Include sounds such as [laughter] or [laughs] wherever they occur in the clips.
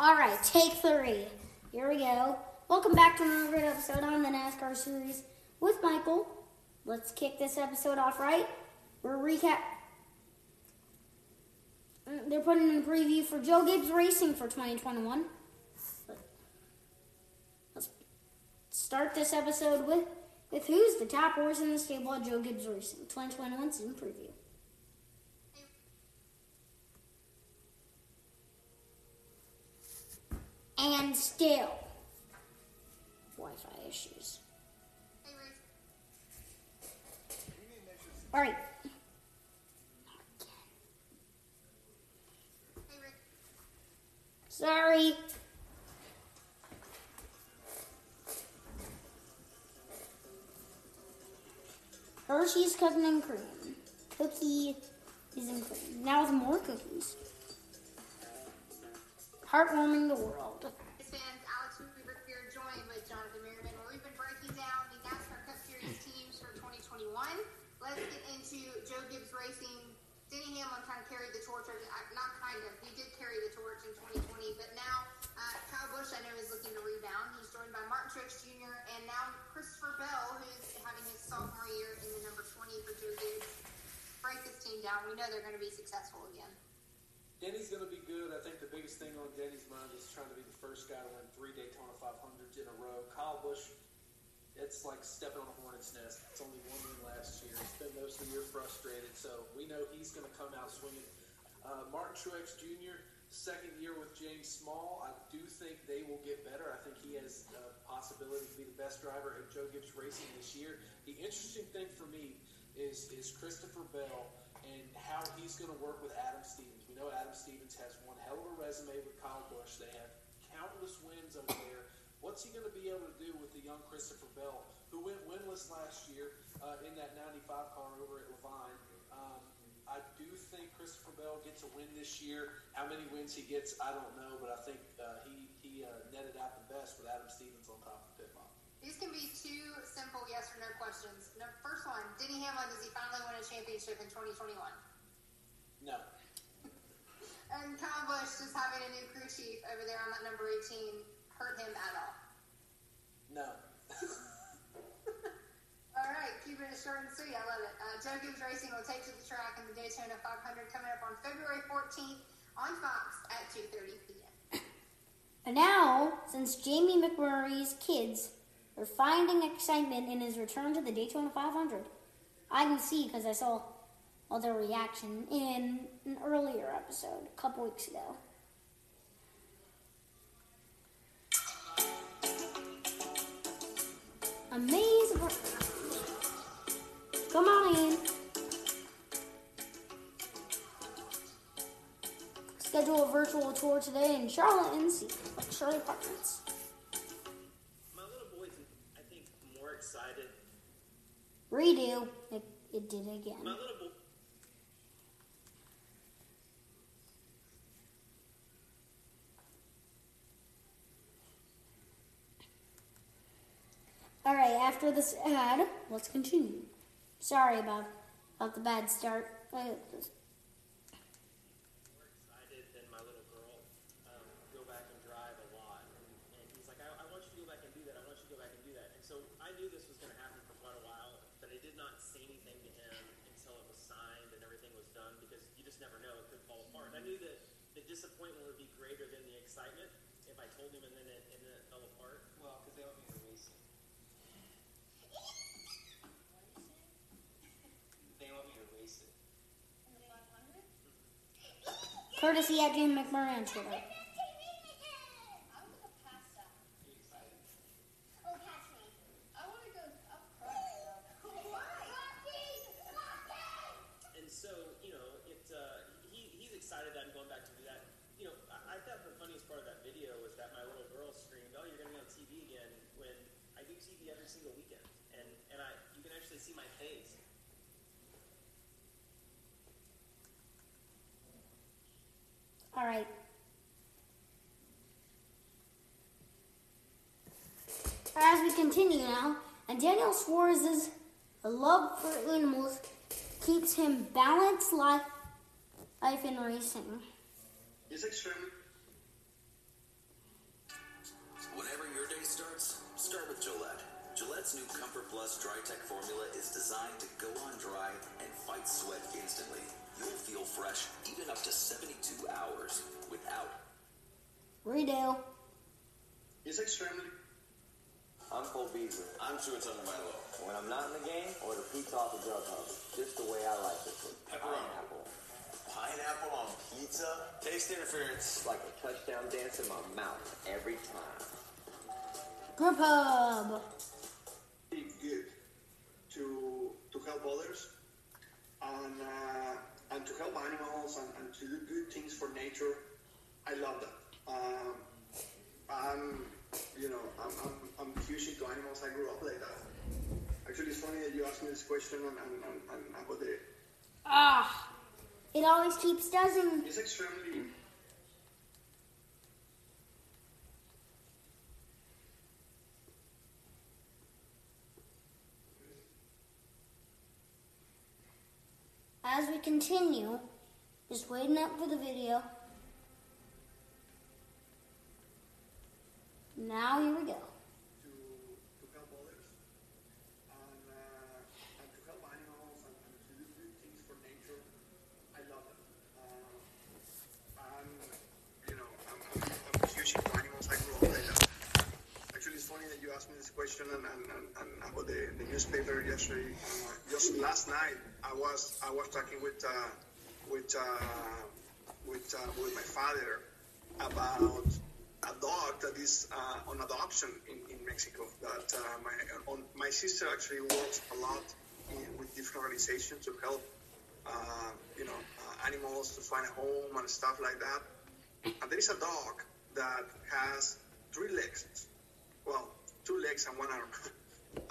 All right, take three. Here we go. Welcome back to another great episode on the NASCAR series with Michael. Let's kick this episode off right. We're recap. Mm, They're putting in a preview for Joe Gibbs Racing for 2021. Let's start this episode with with who's the top horse in the stable at Joe Gibbs Racing 2021 season preview. And still, Wi-Fi issues. All right. Sorry. Hershey's cooking and cream. Cookie is in cream. Now with more cookies. Heartwarming the world. Kind he did carry the torch in 2020, but now uh, Kyle Busch, I know, is looking to rebound. He's joined by Martin Truex Jr. and now Christopher Bell, who's having his sophomore year in the number 20 for Joe Gibbs. Break this team down. We know they're going to be successful again. Denny's going to be good. I think the biggest thing on Denny's mind is trying to be the first guy to win three Daytona 500s in a row. Kyle Busch, it's like stepping on a hornet's nest. It's only one win last year. Spent most of the year frustrated, so we know he's going to come out swinging. Uh, Martin Truex Jr., second year with James Small. I do think they will get better. I think he has a possibility to be the best driver at Joe Gibbs Racing this year. The interesting thing for me is is Christopher Bell and how he's going to work with Adam Stevens. We know Adam Stevens has one hell of a resume with Kyle Busch. They have countless wins over there. What's he going to be able to do with the young Christopher Bell, who went winless last year uh, in that 95 car over at Leavine? Think Christopher Bell gets a win this year. How many wins he gets, I don't know, but I think uh, he, he uh, netted out the best with Adam Stevens on top of the pit. These can be two simple yes or no questions. No, first one, Denny Hamlin, does he finally win a championship in 2021? No. [laughs] And Kyle Busch just having a new crew chief over there on that number 18 hurt him at all. No. All right, keeping it short and sweet. I Racing will take to the track in the Daytona 500 coming up on February 14th on Fox at 2:30 p.m. And now, since Jamie McMurray's kids are finding excitement in his return to the Daytona 500, I can see because I saw all their reaction in an earlier episode a couple weeks ago. Amazing. Come on in. Schedule a virtual tour today in Charlotte and see luxury apartments. My little boy's, I think, more excited. Redo. It, it did again. My little boy. All right, after this ad, let's continue. Sorry about about the bad start. Just- more excited than my little girl go back and drive a lot. And, and he's like, I, I want you to go back and do that. I want you to go back and do that. And so I knew this was going to happen for quite a while, but I did not say anything to him until it was signed and everything was done because you just never know. It could fall apart. I knew that the disappointment would be greater than the excitement if I told him and then it, and then it fell apart. Well, because they want me to race it. They want me to race it. courtesy at Jamie McMurray on Twitter. Are you excited? And so, you know, it, uh, he, he's excited that I'm going back to do that. You know, I, I thought the funniest part of that video was that my little girl screamed, "Oh, you're going to be on TV again!" When I uh, do that. You know, I think the funniest part of that video was that my little girl screamed, "Oh, you're going to be on TV every single weekend, and and I you can actually see my face. Alright. As we continue now, and Daniel Suarez's love for animals keeps him balanced life, life in racing. Is extremely Whenever your day starts, start with Gillette. Gillette's new Comfort Plus Dry Tech formula is designed to go on dry and fight sweat instantly. You'll feel fresh even up to 72 hours without. Redale. It's extremely. I'm Cole Beasley. I'm Chuitan Milo. When I'm not in the game, or the pizza off the drug hub. Just the way I like it with Pepperoni. pineapple. Pineapple on pizza? Taste interference. It's like a touchdown dance in my mouth every time. Grubhub. be good to to help others and uh, and to help animals and, and to do good things for nature. I love that. Um, I'm you know I'm, I'm, I'm huge into animals. I grew up like that. Actually, it's funny that you asked me this question and, and, and, and about the Ah. It always keeps dozen. it's extremely As we continue, just waiting up for the video. Now here we go. Asked me this question and, and, and, about the, the newspaper yesterday. Just last night, I was I was talking with uh, with uh, with uh, with my father about a dog that is uh, on adoption in, in Mexico. That uh, my on, my sister actually works a lot in, with different organizations to help uh, you know uh, animals to find a home and stuff like that. And there is a dog that has three legs, well, two legs and one arm.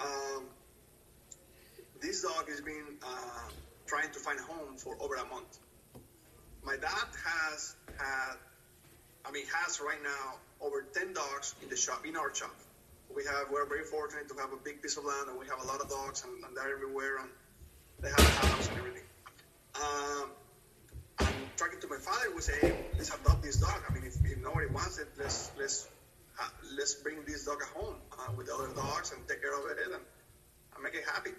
[laughs] um, this dog has been uh, trying to find a home for over a month. My dad has had I mean, has right now over 10 dogs in the shop, in our shop. We have, we're very fortunate to have a big piece of land and we have a lot of dogs and, and they're everywhere and they have a house and everything. Um, I'm talking to my father, we say, hey, let's adopt this dog. I mean, if, if nobody wants it, let's, let's, ha- let's bring this dog home uh, with the other dogs and take care of it and, and make it happy.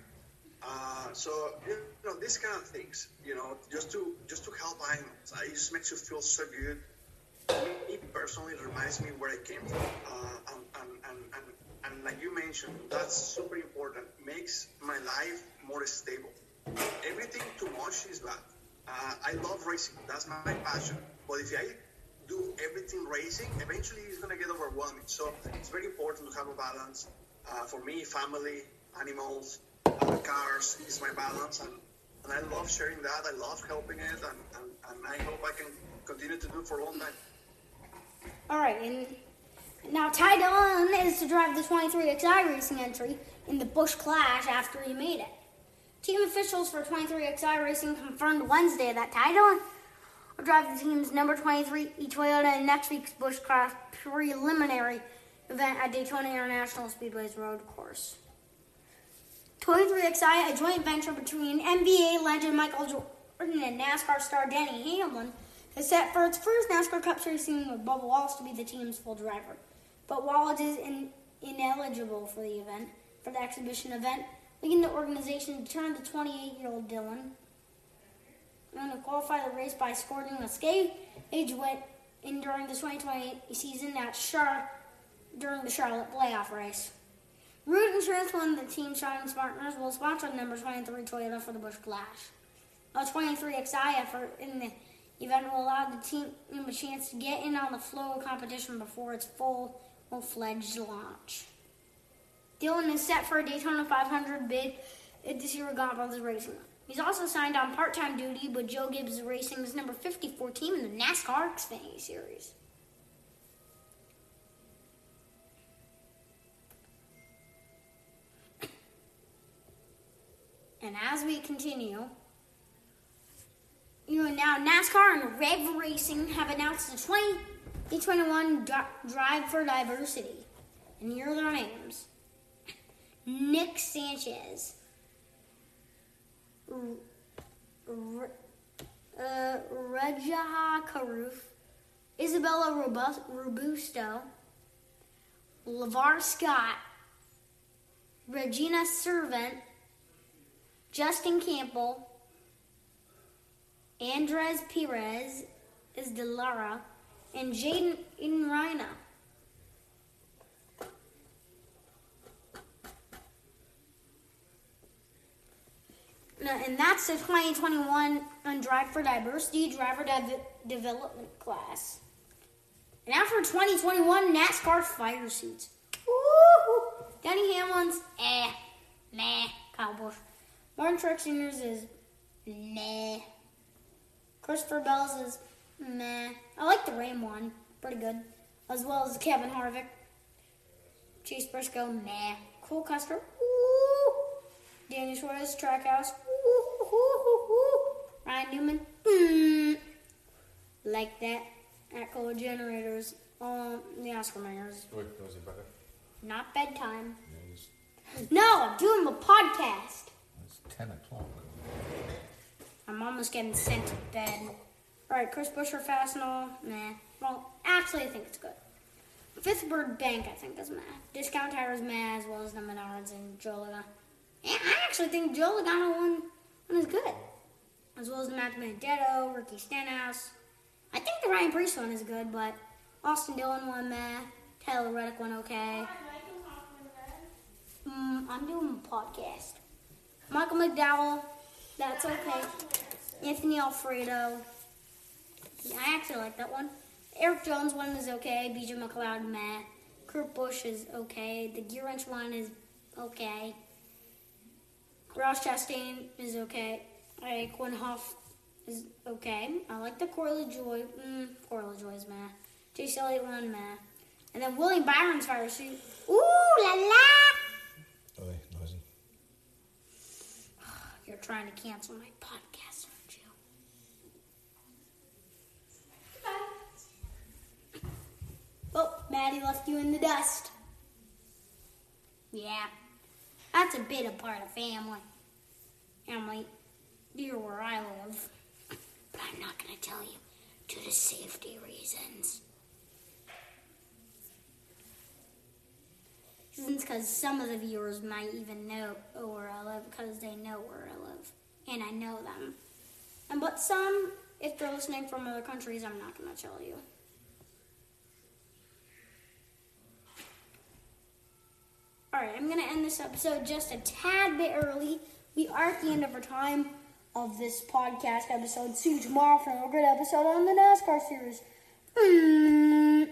Uh, so you know these kind of things, you know, just to just to help animals, uh, it just makes you feel so good me personally reminds me where I came from. Uh, and, and, and, and, and like you mentioned, that's super important. Makes my life more stable. Everything too much is bad. Uh, I love racing. That's my passion. But if I do everything racing, eventually it's going to get overwhelming. So it's very important to have a balance. Uh, for me, family, animals, uh, cars is my balance. And, and I love sharing that. I love helping it. And, and, and I hope I can continue to do for a long time. All right, and now Ty Dillon is to drive the 23XI racing entry in the Busch Clash after he made it. Team officials for 23XI Racing confirmed Wednesday that Ty Dillon will drive the team's number 23 Toyota in next week's Busch Clash preliminary event at Daytona International Speedway's road course. 23XI, a joint venture between NBA legend Michael Jordan and NASCAR star Denny Hamlin, is set for its first NASCAR Cup Series season with Bubba Wallace to be the team's full driver. But Wallace is in, ineligible for the event, for the exhibition event, leading the organization to turn the 28-year-old Dillon going to qualify the race by scoring a skate age win in during the 2020 season at Char during the Charlotte playoff race. Root Insurance, one of the team's shining partners, will sponsor the number 23 Toyota for the Busch Clash. A 23XI effort in the event will allow the team a chance to get in on the flow of competition before its full fledged launch. Dillon is set for a Daytona 500 bid this year with Gaunt Brothers Racing. He's also signed on part time duty with Joe Gibbs Racing's number 54 team in the NASCAR Xfinity Series. And as we continue, you know, now NASCAR and Rev Racing have announced the 2021 Drive for Diversity. And here are their names Nick Sanchez, uh, Rajah Caruth, Isabella Robusto, Lavar Scott, Regina Sirvent, Justin Campbell, Andres Perez is de Lara, and Jaiden Reyna. And that's the 2021 on Drive for Diversity Driver Dev- Development class. And now for 2021 NASCAR fire suits. Woo! Denny Hamlin's eh, nah, Kyle Busch. Martin Truex Jr.'s is nah. Christopher Bell's is meh. I like the Ram one, pretty good. As well as Kevin Harvick. Chase Briscoe, nah. Cole Custer. Danny Suarez, Trackhouse, woo, woo, woo. Ryan Newman, mm. like that. Echo generators, um, the Oscar Mayers. Wait, was it better? Not bedtime. Yeah, No, I'm doing a podcast. it's 10 o'clock. I'm almost getting sent to bed. Alright, Chris Buescher, Fastenal, nah. Well, actually, I think it's good. Fifth Third Bank, I think, is meh. Discount Tires, meh, as well as the Menards and Joe Logano. Yeah, I actually think Joe Logano one, one is good. As well as the Matt DiBenedetto, Ricky Stenhouse. I think the Ryan Preece one is good, but Austin Dillon one, meh. Taylor Reddick one, okay. Mm, I'm doing a podcast. Michael McDowell, that's okay. Anthony Alfredo. I actually like that one. Eric Jones one is okay. BJ McLeod, meh. Kurt Busch is okay. The Gear Wrench one is okay. Ross Chastain is okay. I like Quin Houff is okay. I like the Corey LaJoie. Mm, Corey LaJoie is meh. Chase Elliott one, meh. And then William Byron's fire suit. Ooh la la! Oh, noisy. [sighs] You're trying to cancel my podcast, aren't you? Goodbye. Oh, Maddie left you in the dust. Yeah, that's a bit of part of family. Family, you're where I live. But I'm not going to tell you due to safety reasons. Reasons because some of the viewers might even know where I live because they know where I live. And I know them. And but some, if they're listening from other countries, I'm not going to tell you. Alright, I'm going to end this episode just a tad bit early. We are at the end of our time of this podcast episode. See you tomorrow for another great episode on the NASCAR series. Mm.